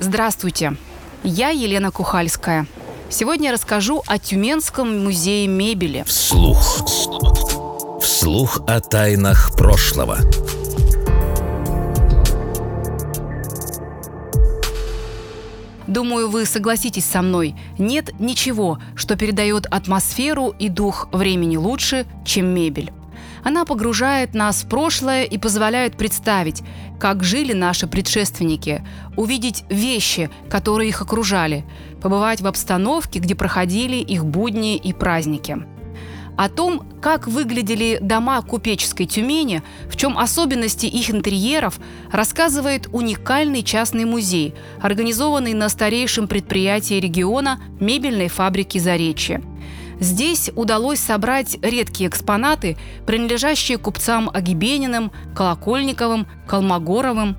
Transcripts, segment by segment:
Здравствуйте, я Елена Кухальская. Сегодня я расскажу о Тюменском музее мебели. Вслух. Вслух о тайнах прошлого. Думаю, вы согласитесь со мной, нет ничего, что передает атмосферу и дух времени лучше, чем мебель. Она погружает нас в прошлое и позволяет представить, как жили наши предшественники, увидеть вещи, которые их окружали, побывать в обстановке, где проходили их будни и праздники. О том, как выглядели дома купеческой Тюмени, в чем особенности их интерьеров, рассказывает уникальный частный музей, организованный на старейшем предприятии региона мебельной фабрики «Заречье». Здесь удалось собрать редкие экспонаты, принадлежащие купцам Агибениным, Колокольниковым, Колмогоровым.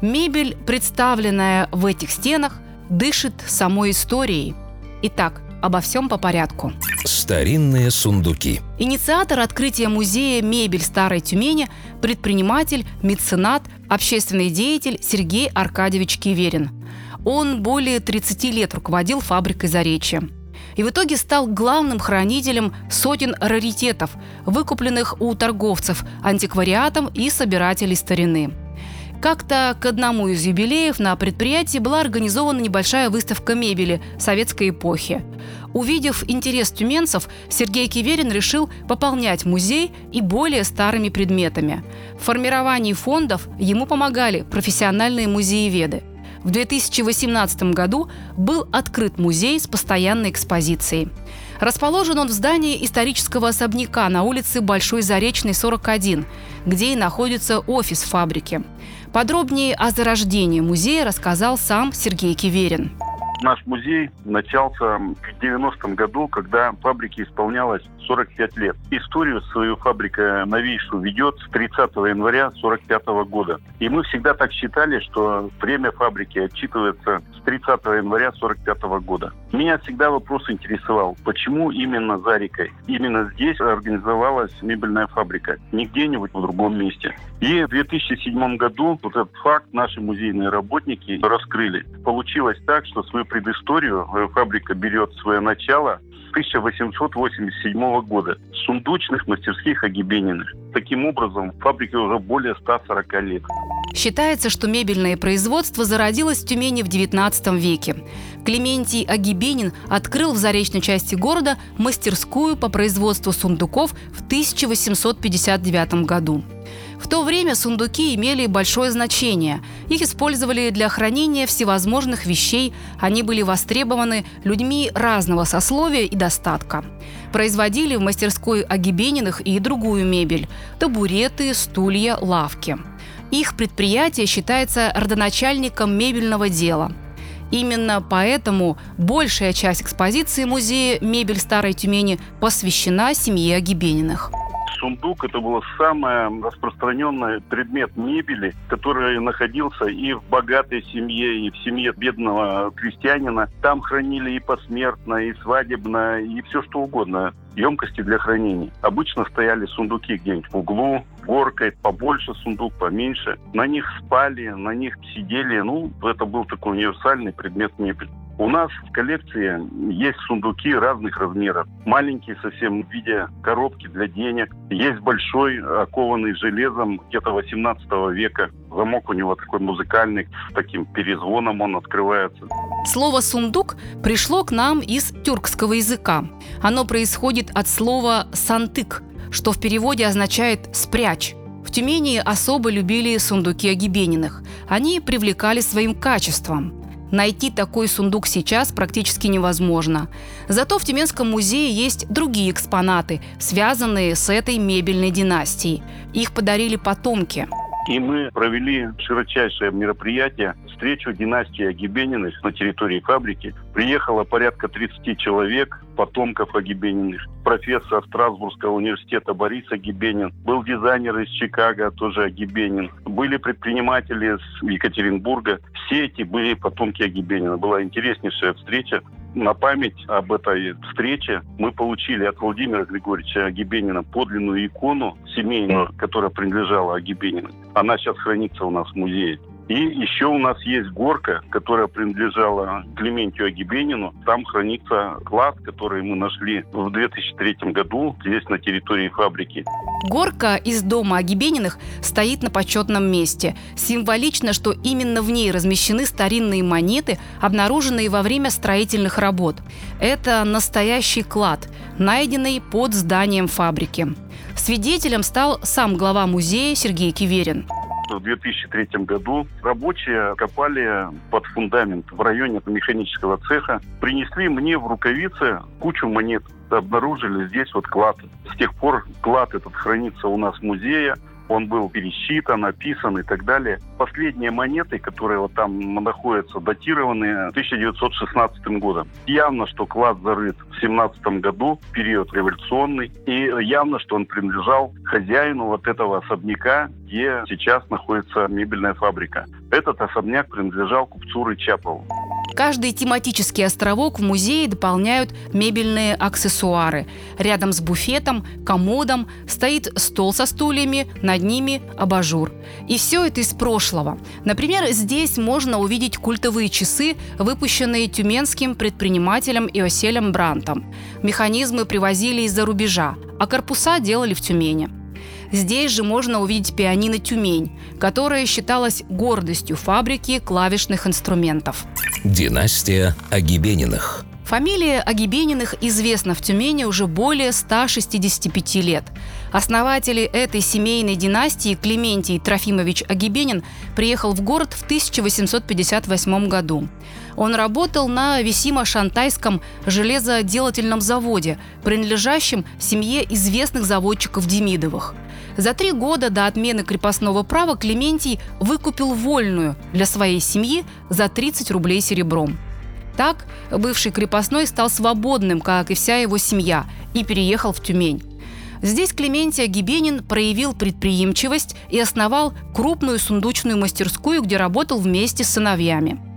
Мебель, представленная в этих стенах, дышит самой историей. Итак, обо всем по порядку. Старинные сундуки. Инициатор открытия музея «Мебель Старой Тюмени» – предприниматель, меценат, общественный деятель Сергей Аркадьевич Киверин. Он более 30 лет руководил фабрикой «Заречье» и в итоге стал главным хранителем сотен раритетов, выкупленных у торговцев антиквариатом и собирателей старины. Как-то к одному из юбилеев на предприятии была организована небольшая выставка мебели советской эпохи. Увидев интерес тюменцев, Сергей Киверин решил пополнять музей и более старыми предметами. В формировании фондов ему помогали профессиональные музееведы – в 2018 году был открыт музей с постоянной экспозицией. Расположен он в здании исторического особняка на улице Большой Заречной, 41, где и находится офис фабрики. Подробнее о зарождении музея рассказал сам Сергей Киверин. Наш музей начался в 90-м году, когда фабрике исполнялось 45 лет. Историю свою фабрика новейшую ведет с 30 января 45 года. И мы всегда так считали, что время фабрики отчитывается с 30 января 45 года. Меня всегда вопрос интересовал, почему именно за рекой? Именно здесь организовалась мебельная фабрика, не где-нибудь в другом месте. И в 2007 году вот этот факт наши музейные работники раскрыли. Получилось так, что свою предысторию э, фабрика берет свое начало 1887 года сундучных мастерских Агибениных. Таким образом, фабрике уже более 140 лет. Считается, что мебельное производство зародилось в Тюмени в XIX веке. Клементий Агибенин открыл в заречной части города мастерскую по производству сундуков в 1859 году. В то время сундуки имели большое значение. Их использовали для хранения всевозможных вещей, они были востребованы людьми разного сословия и достатка. Производили в мастерской Агибениных и другую мебель – табуреты, стулья, лавки. Их предприятие считается родоначальником мебельного дела – Именно поэтому большая часть экспозиции музея «Мебель Старой Тюмени» посвящена семье Агибениных сундук это был самый распространенный предмет мебели, который находился и в богатой семье, и в семье бедного крестьянина. Там хранили и посмертно, и свадебно, и все что угодно емкости для хранения. Обычно стояли сундуки где-нибудь в углу, горкой, побольше сундук, поменьше. На них спали, на них сидели. Ну, это был такой универсальный предмет мебели. У нас в коллекции есть сундуки разных размеров. Маленькие совсем в виде коробки для денег. Есть большой, окованный железом где-то 18 века. Замок у него такой музыкальный, с таким перезвоном он открывается. Слово «сундук» пришло к нам из тюркского языка. Оно происходит от слова «сантык», что в переводе означает «спрячь». В Тюмени особо любили сундуки Агибениных. Они привлекали своим качеством. Найти такой сундук сейчас практически невозможно. Зато в Тюменском музее есть другие экспонаты, связанные с этой мебельной династией. Их подарили потомки. И мы провели широчайшее мероприятие, встречу династии Агибениных на территории фабрики. Приехало порядка 30 человек, потомков Агибениных. Профессор Страсбургского университета Борис Агибенин. Был дизайнер из Чикаго, тоже Агибенин. Были предприниматели из Екатеринбурга. Все эти были потомки Агибенина. Была интереснейшая встреча на память об этой встрече мы получили от Владимира Григорьевича Агибенина подлинную икону семейную, которая принадлежала Агибенину. Она сейчас хранится у нас в музее. И еще у нас есть горка, которая принадлежала Клементию Агибенину. Там хранится клад, который мы нашли в 2003 году здесь на территории фабрики. Горка из дома Агибениных стоит на почетном месте. Символично, что именно в ней размещены старинные монеты, обнаруженные во время строительных работ. Это настоящий клад, найденный под зданием фабрики. Свидетелем стал сам глава музея Сергей Киверин в 2003 году рабочие копали под фундамент в районе механического цеха. Принесли мне в рукавице кучу монет. Обнаружили здесь вот клад. С тех пор клад этот хранится у нас в музее он был пересчитан, описан и так далее. Последние монеты, которые вот там находятся, датированы 1916 годом. Явно, что клад зарыт в 17 году, период революционный, и явно, что он принадлежал хозяину вот этого особняка, где сейчас находится мебельная фабрика. Этот особняк принадлежал купцу Рычапову. Каждый тематический островок в музее дополняют мебельные аксессуары. Рядом с буфетом, комодом стоит стол со стульями, над ними абажур. И все это из прошлого. Например, здесь можно увидеть культовые часы, выпущенные тюменским предпринимателем Иоселем Брантом. Механизмы привозили из-за рубежа, а корпуса делали в Тюмени. Здесь же можно увидеть пианино «Тюмень», которое считалось гордостью фабрики клавишных инструментов. Династия Агибениных. Фамилия Агибениных известна в Тюмени уже более 165 лет. Основатели этой семейной династии Клементий Трофимович Агибенин приехал в город в 1858 году. Он работал на Висимо-Шантайском железоделательном заводе, принадлежащем семье известных заводчиков Демидовых. За три года до отмены крепостного права Клементий выкупил вольную для своей семьи за 30 рублей серебром. Так бывший крепостной стал свободным, как и вся его семья, и переехал в Тюмень. Здесь Клементий Гибенин проявил предприимчивость и основал крупную сундучную мастерскую, где работал вместе с сыновьями –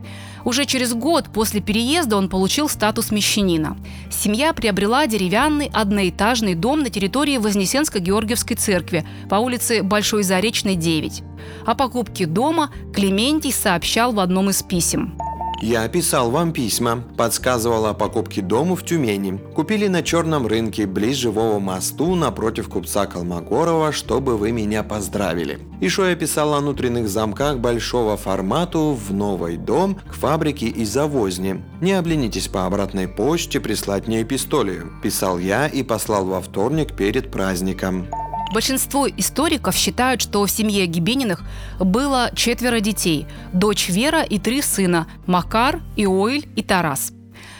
уже через год после переезда он получил статус мещанина. Семья приобрела деревянный одноэтажный дом на территории Вознесенско-Георгиевской церкви по улице Большой Заречной, 9. О покупке дома Клементий сообщал в одном из писем. Я писал вам письма, подсказывал о покупке дома в Тюмени. Купили на черном рынке, близ живого мосту, напротив купца Колмогорова, чтобы вы меня поздравили. Еще я писал о внутренних замках большого формату в новый дом, к фабрике и завозне. Не обленитесь по обратной почте прислать мне эпистолию. Писал я и послал во вторник перед праздником. Большинство историков считают, что в семье Гибениных было четверо детей – дочь Вера и три сына – Макар, Иоиль и Тарас.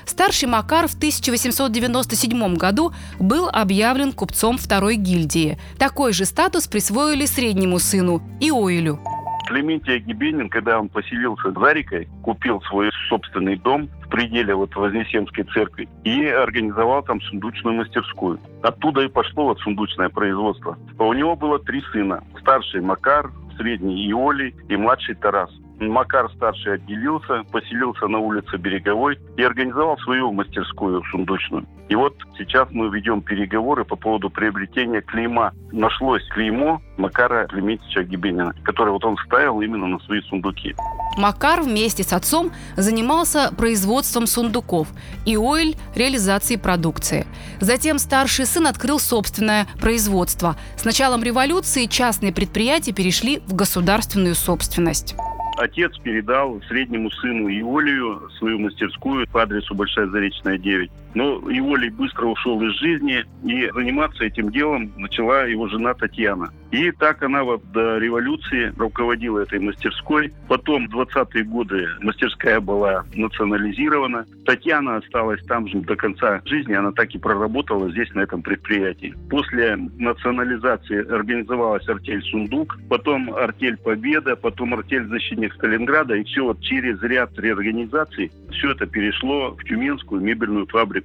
Старший Макар в 1897 году был объявлен купцом второй гильдии. Такой же статус присвоили среднему сыну Иоилю. Клементий Агибенин, когда он поселился в Зарикой, купил свой собственный дом в пределе вот Вознесенской церкви и организовал там сундучную мастерскую. Оттуда и пошло вот сундучное производство. У него было три сына. Старший Макар, средний Иолий и младший Тарас. Макар старший отделился, поселился на улице Береговой и организовал свою мастерскую сундучную. И вот сейчас мы ведем переговоры по поводу приобретения клейма. Нашлось клеймо Макара Клементьевича Гибенина, которое вот он ставил именно на свои сундуки. Макар вместе с отцом занимался производством сундуков и Ойль – реализацией продукции. Затем старший сын открыл собственное производство. С началом революции частные предприятия перешли в государственную собственность. Отец передал среднему сыну Иолию свою мастерскую по адресу Большая Заречная, 9. Но Иолий быстро ушел из жизни, и заниматься этим делом начала его жена Татьяна. И так она вот до революции руководила этой мастерской. Потом, в 20-е годы, мастерская была национализирована. Татьяна осталась там же до конца жизни. Она так и проработала здесь, на этом предприятии. После национализации организовалась артель «Сундук», потом артель «Победа», потом артель «Защитник Сталинграда». И все вот через ряд реорганизаций все это перешло в Тюменскую мебельную фабрику.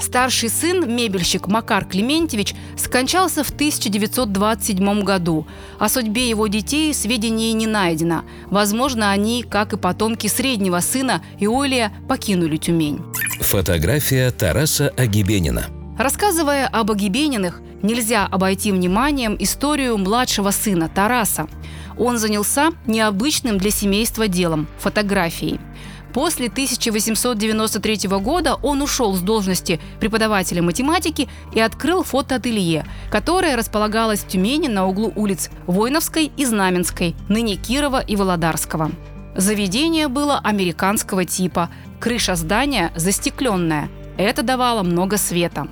Старший сын, мебельщик Макар Клементьевич, скончался в 1927 году. О судьбе его детей сведений не найдено. Возможно, они, как и потомки среднего сына Иолия, покинули Тюмень. Фотография Тараса Агибенина. Рассказывая об Агибениных, нельзя обойти вниманием историю младшего сына Тараса. он занялся необычным для семейства делом – фотографией. После 1893 года он ушел с должности преподавателя математики и открыл фотоателье, которое располагалось в Тюмени на углу улиц Войновской и Знаменской, ныне Кирова и Володарского. Заведение было американского типа, крыша здания застекленная. Это давало много света.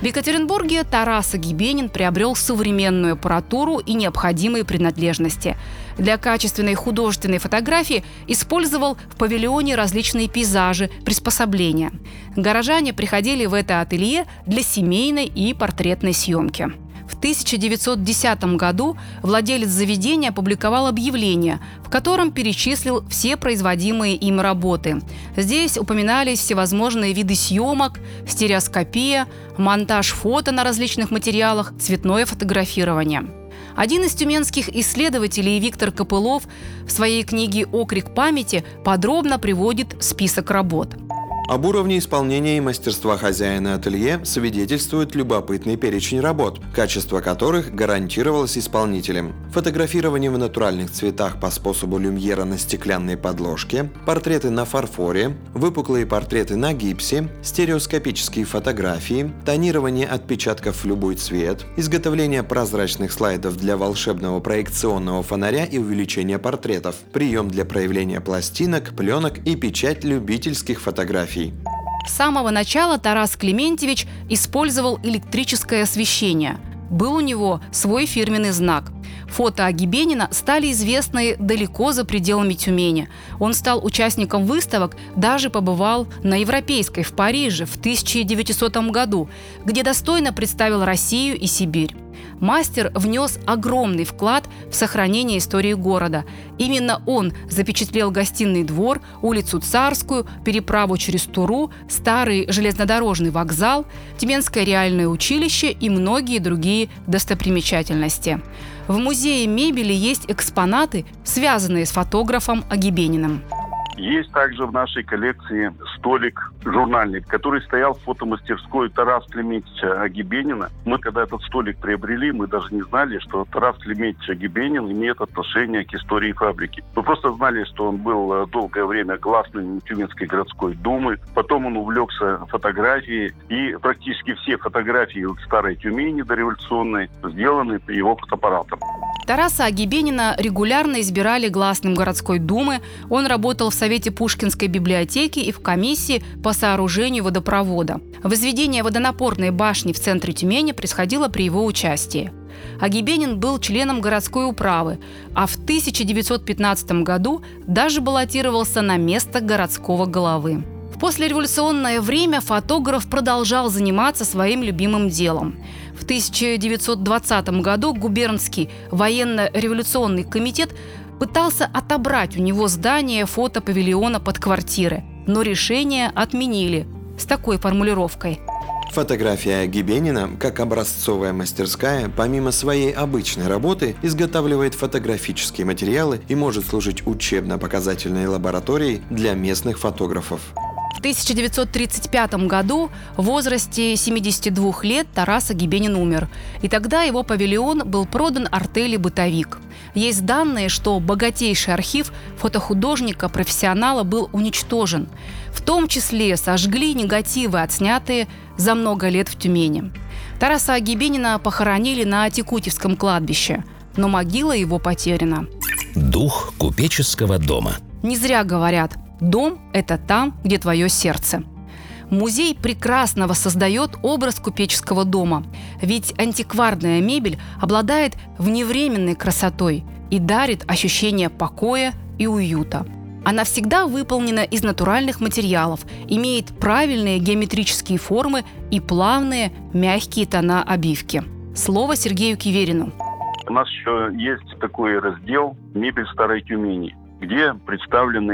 В Екатеринбурге Тарас Агибенин приобрел современную аппаратуру и необходимые принадлежности. Для качественной художественной фотографии использовал в павильоне различные пейзажи, приспособления. Горожане приходили в это ателье для семейной и портретной съемки. В 1910 году владелец заведения опубликовал объявление, в котором перечислил все производимые им работы. Здесь упоминались всевозможные виды съемок, стереоскопия, монтаж фото на различных материалах, цветное фотографирование. Один из тюменских исследователей Виктор Копылов в своей книге «Окрик памяти» подробно приводит список работ. Об уровне исполнения и мастерства хозяина ателье свидетельствует любопытный перечень работ, качество которых гарантировалось исполнителем. Фотографирование в натуральных цветах по способу люмьера на стеклянной подложке, портреты на фарфоре, выпуклые портреты на гипсе, стереоскопические фотографии, тонирование отпечатков в любой цвет, изготовление прозрачных слайдов для волшебного проекционного фонаря и увеличения портретов, прием для проявления пластинок, пленок и печать любительских фотографий фотографий. С самого начала Тарас Клементьевич использовал электрическое освещение. Был у него свой фирменный знак. Фото Агибенина стали известны далеко за пределами Тюмени. Он стал участником выставок, даже побывал на Европейской в Париже в 1900 году, где достойно представил Россию и Сибирь. Мастер внес огромный вклад в сохранение истории города. Именно он запечатлел гостиный двор, улицу Царскую, переправу через Туру, старый железнодорожный вокзал, Тюменское реальное училище и многие другие достопримечательности. В музее мебели есть экспонаты, связанные с фотографом Агибениным. Есть также в нашей коллекции столик журнальный, который стоял в фотомастерской Тарас Клементьевича Агибенина. Мы, когда этот столик приобрели, мы даже не знали, что Тарас Клементьевич Агибенин имеет отношение к истории фабрики. Мы просто знали, что он был э, долгое время гласным Тюменской городской думы. Потом он увлекся фотографией. И практически все фотографии старой Тюмени дореволюционной сделаны его фотоаппаратом. Тараса Агибенина регулярно избирали гласным городской думы. Он работал в Совете Пушкинской библиотеки и в комиссии по сооружению водопровода. Возведение водонапорной башни в центре Тюмени происходило при его участии. Агибенин был членом городской управы, а в 1915 году даже баллотировался на место городского головы. Послереволюционное время фотограф продолжал заниматься своим любимым делом. В 1920 году губернский военно-революционный комитет пытался отобрать у него здание фотопавильона под квартиры, но решение отменили с такой формулировкой – Фотография Гибенина, как образцовая мастерская, помимо своей обычной работы, изготавливает фотографические материалы и может служить учебно-показательной лабораторией для местных фотографов. 1935 году в возрасте 72 лет Тарас Агибенин умер. И тогда его павильон был продан артели «Бытовик». Есть данные, что богатейший архив фотохудожника-профессионала был уничтожен. В том числе сожгли негативы, отснятые за много лет в Тюмени. Тараса Агибенина похоронили на Текутевском кладбище, но могила его потеряна. Дух купеческого дома. Не зря говорят, Дом – это там, где твое сердце. Музей прекрасно воссоздает образ купеческого дома, ведь антикварная мебель обладает вневременной красотой и дарит ощущение покоя и уюта. Она всегда выполнена из натуральных материалов, имеет правильные геометрические формы и плавные мягкие тона обивки. Слово Сергею Киверину. У нас еще есть такой раздел «Мебель старой Тюмени» где представлены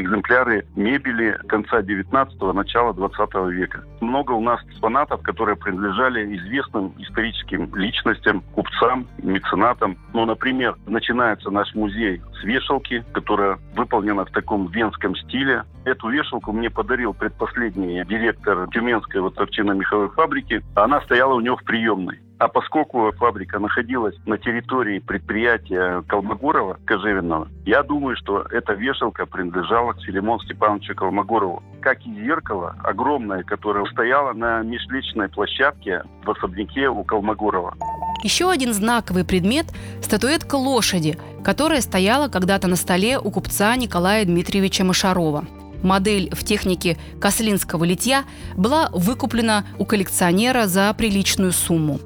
экземпляры мебели конца 19-го, начала 20 века. Много у нас экспонатов, которые принадлежали известным историческим личностям, купцам, меценатам. Ну, например, начинается наш музей с вешалки, которая выполнена в таком венском стиле. Эту вешалку мне подарил предпоследний директор Тюменской вот овчинно-меховой фабрики. Она стояла у него в приемной. А поскольку фабрика находилась на территории предприятия Колмогорова, Кожевенного, я думаю, что эта вешалка принадлежала Филимону Степановичу Колмогорову. Как и зеркало, огромное, которое стояло на межличной площадке в особняке у Колмогорова. Еще один знаковый предмет – статуэтка лошади, которая стояла когда-то на столе у купца Николая Дмитриевича Машарова. Модель в технике кослинского литья была выкуплена у коллекционера за приличную сумму.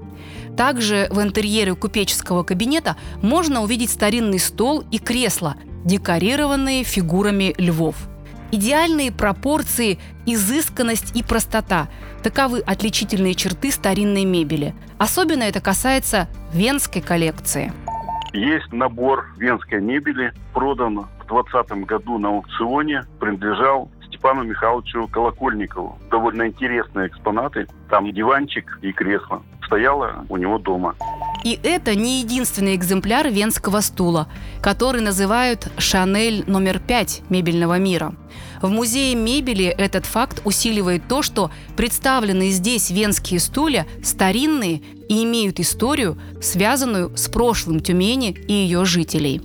Также в интерьере купеческого кабинета можно увидеть старинный стол и кресло, декорированные фигурами львов. Идеальные пропорции, изысканность и простота – таковы отличительные черты старинной мебели. Особенно это касается венской коллекции. Есть набор венской мебели, продан в 2020 году на аукционе, принадлежал Степану Михайловичу Колокольникову. Довольно интересные экспонаты. Там диванчик и кресло стояло у него дома. И это не единственный экземпляр венского стула, который называют «Шанель номер пять мебельного мира». В музее мебели этот факт усиливает то, что представленные здесь венские стулья старинные и имеют историю, связанную с прошлым Тюмени и ее жителей.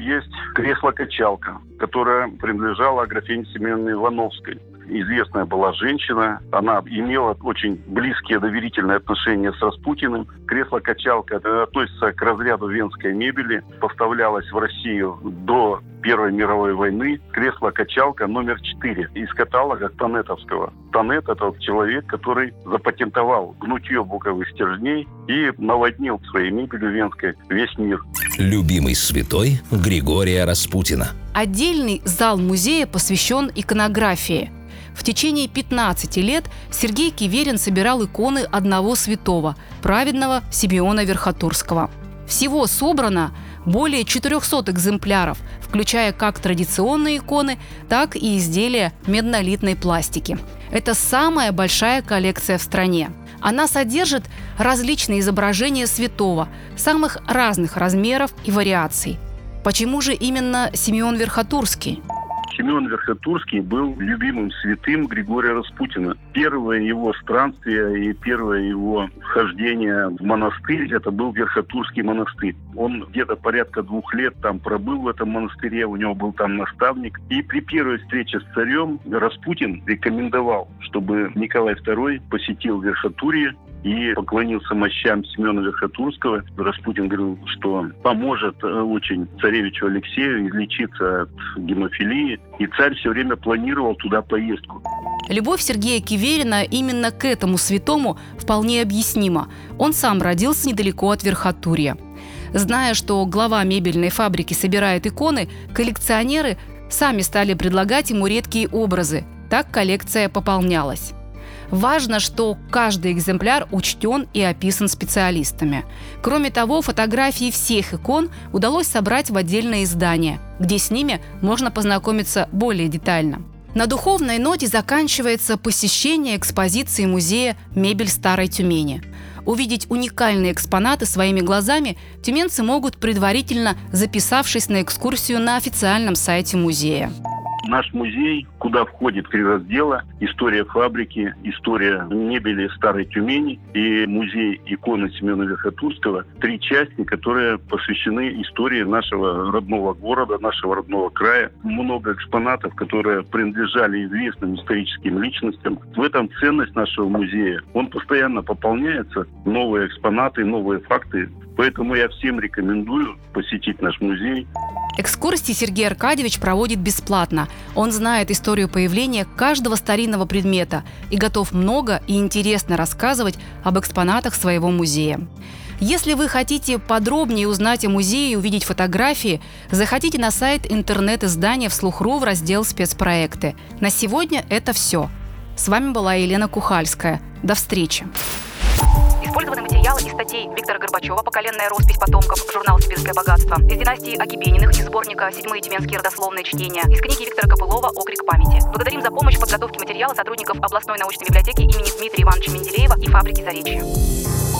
Есть кресло-качалка, которое принадлежало Аграфене Семеновне Ивановской известная была женщина. Она имела очень близкие доверительные отношения с Распутиным. Кресло-качалка относится к разряду венской мебели. Поставлялась в Россию до Первой мировой войны кресло-качалка номер 4 из каталога Танетовского. Танет – это человек, который запатентовал гнутье буковых стержней и наводнил своей мебелью венской весь мир. Любимый святой Григория Распутина. Отдельный зал музея посвящен иконографии – в течение 15 лет Сергей Киверин собирал иконы одного святого, праведного Симеона Верхотурского. Всего собрано более 400 экземпляров, включая как традиционные иконы, так и изделия меднолитной пластики. Это самая большая коллекция в стране. Она содержит различные изображения святого, самых разных размеров и вариаций. Почему же именно Симеон Верхотурский? Семен Верхотурский был любимым святым Григория Распутина. Первое его странствие и первое его вхождение в монастырь, это был Верхотурский монастырь. Он где-то порядка двух лет там пробыл в этом монастыре, у него был там наставник. И при первой встрече с царем Распутин рекомендовал, чтобы Николай II посетил Верхотурье и поклонился мощам Семена Верхотурского. Распутин говорил, что поможет э, очень царевичу Алексею излечиться от гемофилии. И царь все время планировал туда поездку. Любовь Сергея Киверина именно к этому святому вполне объяснима. Он сам родился недалеко от Верхотурья. Зная, что глава мебельной фабрики собирает иконы, коллекционеры сами стали предлагать ему редкие образы. Так коллекция пополнялась. Важно, что каждый экземпляр учтен и описан специалистами. Кроме того, фотографии всех икон удалось собрать в отдельное издание, где с ними можно познакомиться более детально. На духовной ноте заканчивается посещение экспозиции музея «Мебель старой Тюмени». Увидеть уникальные экспонаты своими глазами тюменцы могут предварительно записавшись на экскурсию на официальном сайте музея. Наш музей, куда входит три раздела, история фабрики, история мебели старой Тюмени и музей иконы Семена Верхотурского, три части, которые посвящены истории нашего родного города, нашего родного края. Много экспонатов, которые принадлежали известным историческим личностям. В этом ценность нашего музея. Он постоянно пополняется, новые экспонаты, новые факты. Поэтому я всем рекомендую посетить наш музей. Экскурсии Сергей Аркадьевич проводит бесплатно. Он знает историю появления каждого старинного предмета и готов много и интересно рассказывать об экспонатах своего музея. Если вы хотите подробнее узнать о музее и увидеть фотографии, заходите на сайт интернет-издания «Вслух.ру» в раздел «Спецпроекты». На сегодня это все. С вами была Елена Кухальская. До встречи! Использованы материалы из статей Виктора Горбачева «Поколенная роспись потомков. Журнал «Сибирское богатство», из династии Агибениных, из сборника «Седьмые тюменские родословные чтения», из книги Виктора Копылова «Окрик памяти». Благодарим за помощь в подготовке материала сотрудников областной научной библиотеки имени Дмитрия Ивановича Менделеева и фабрики «Заречье».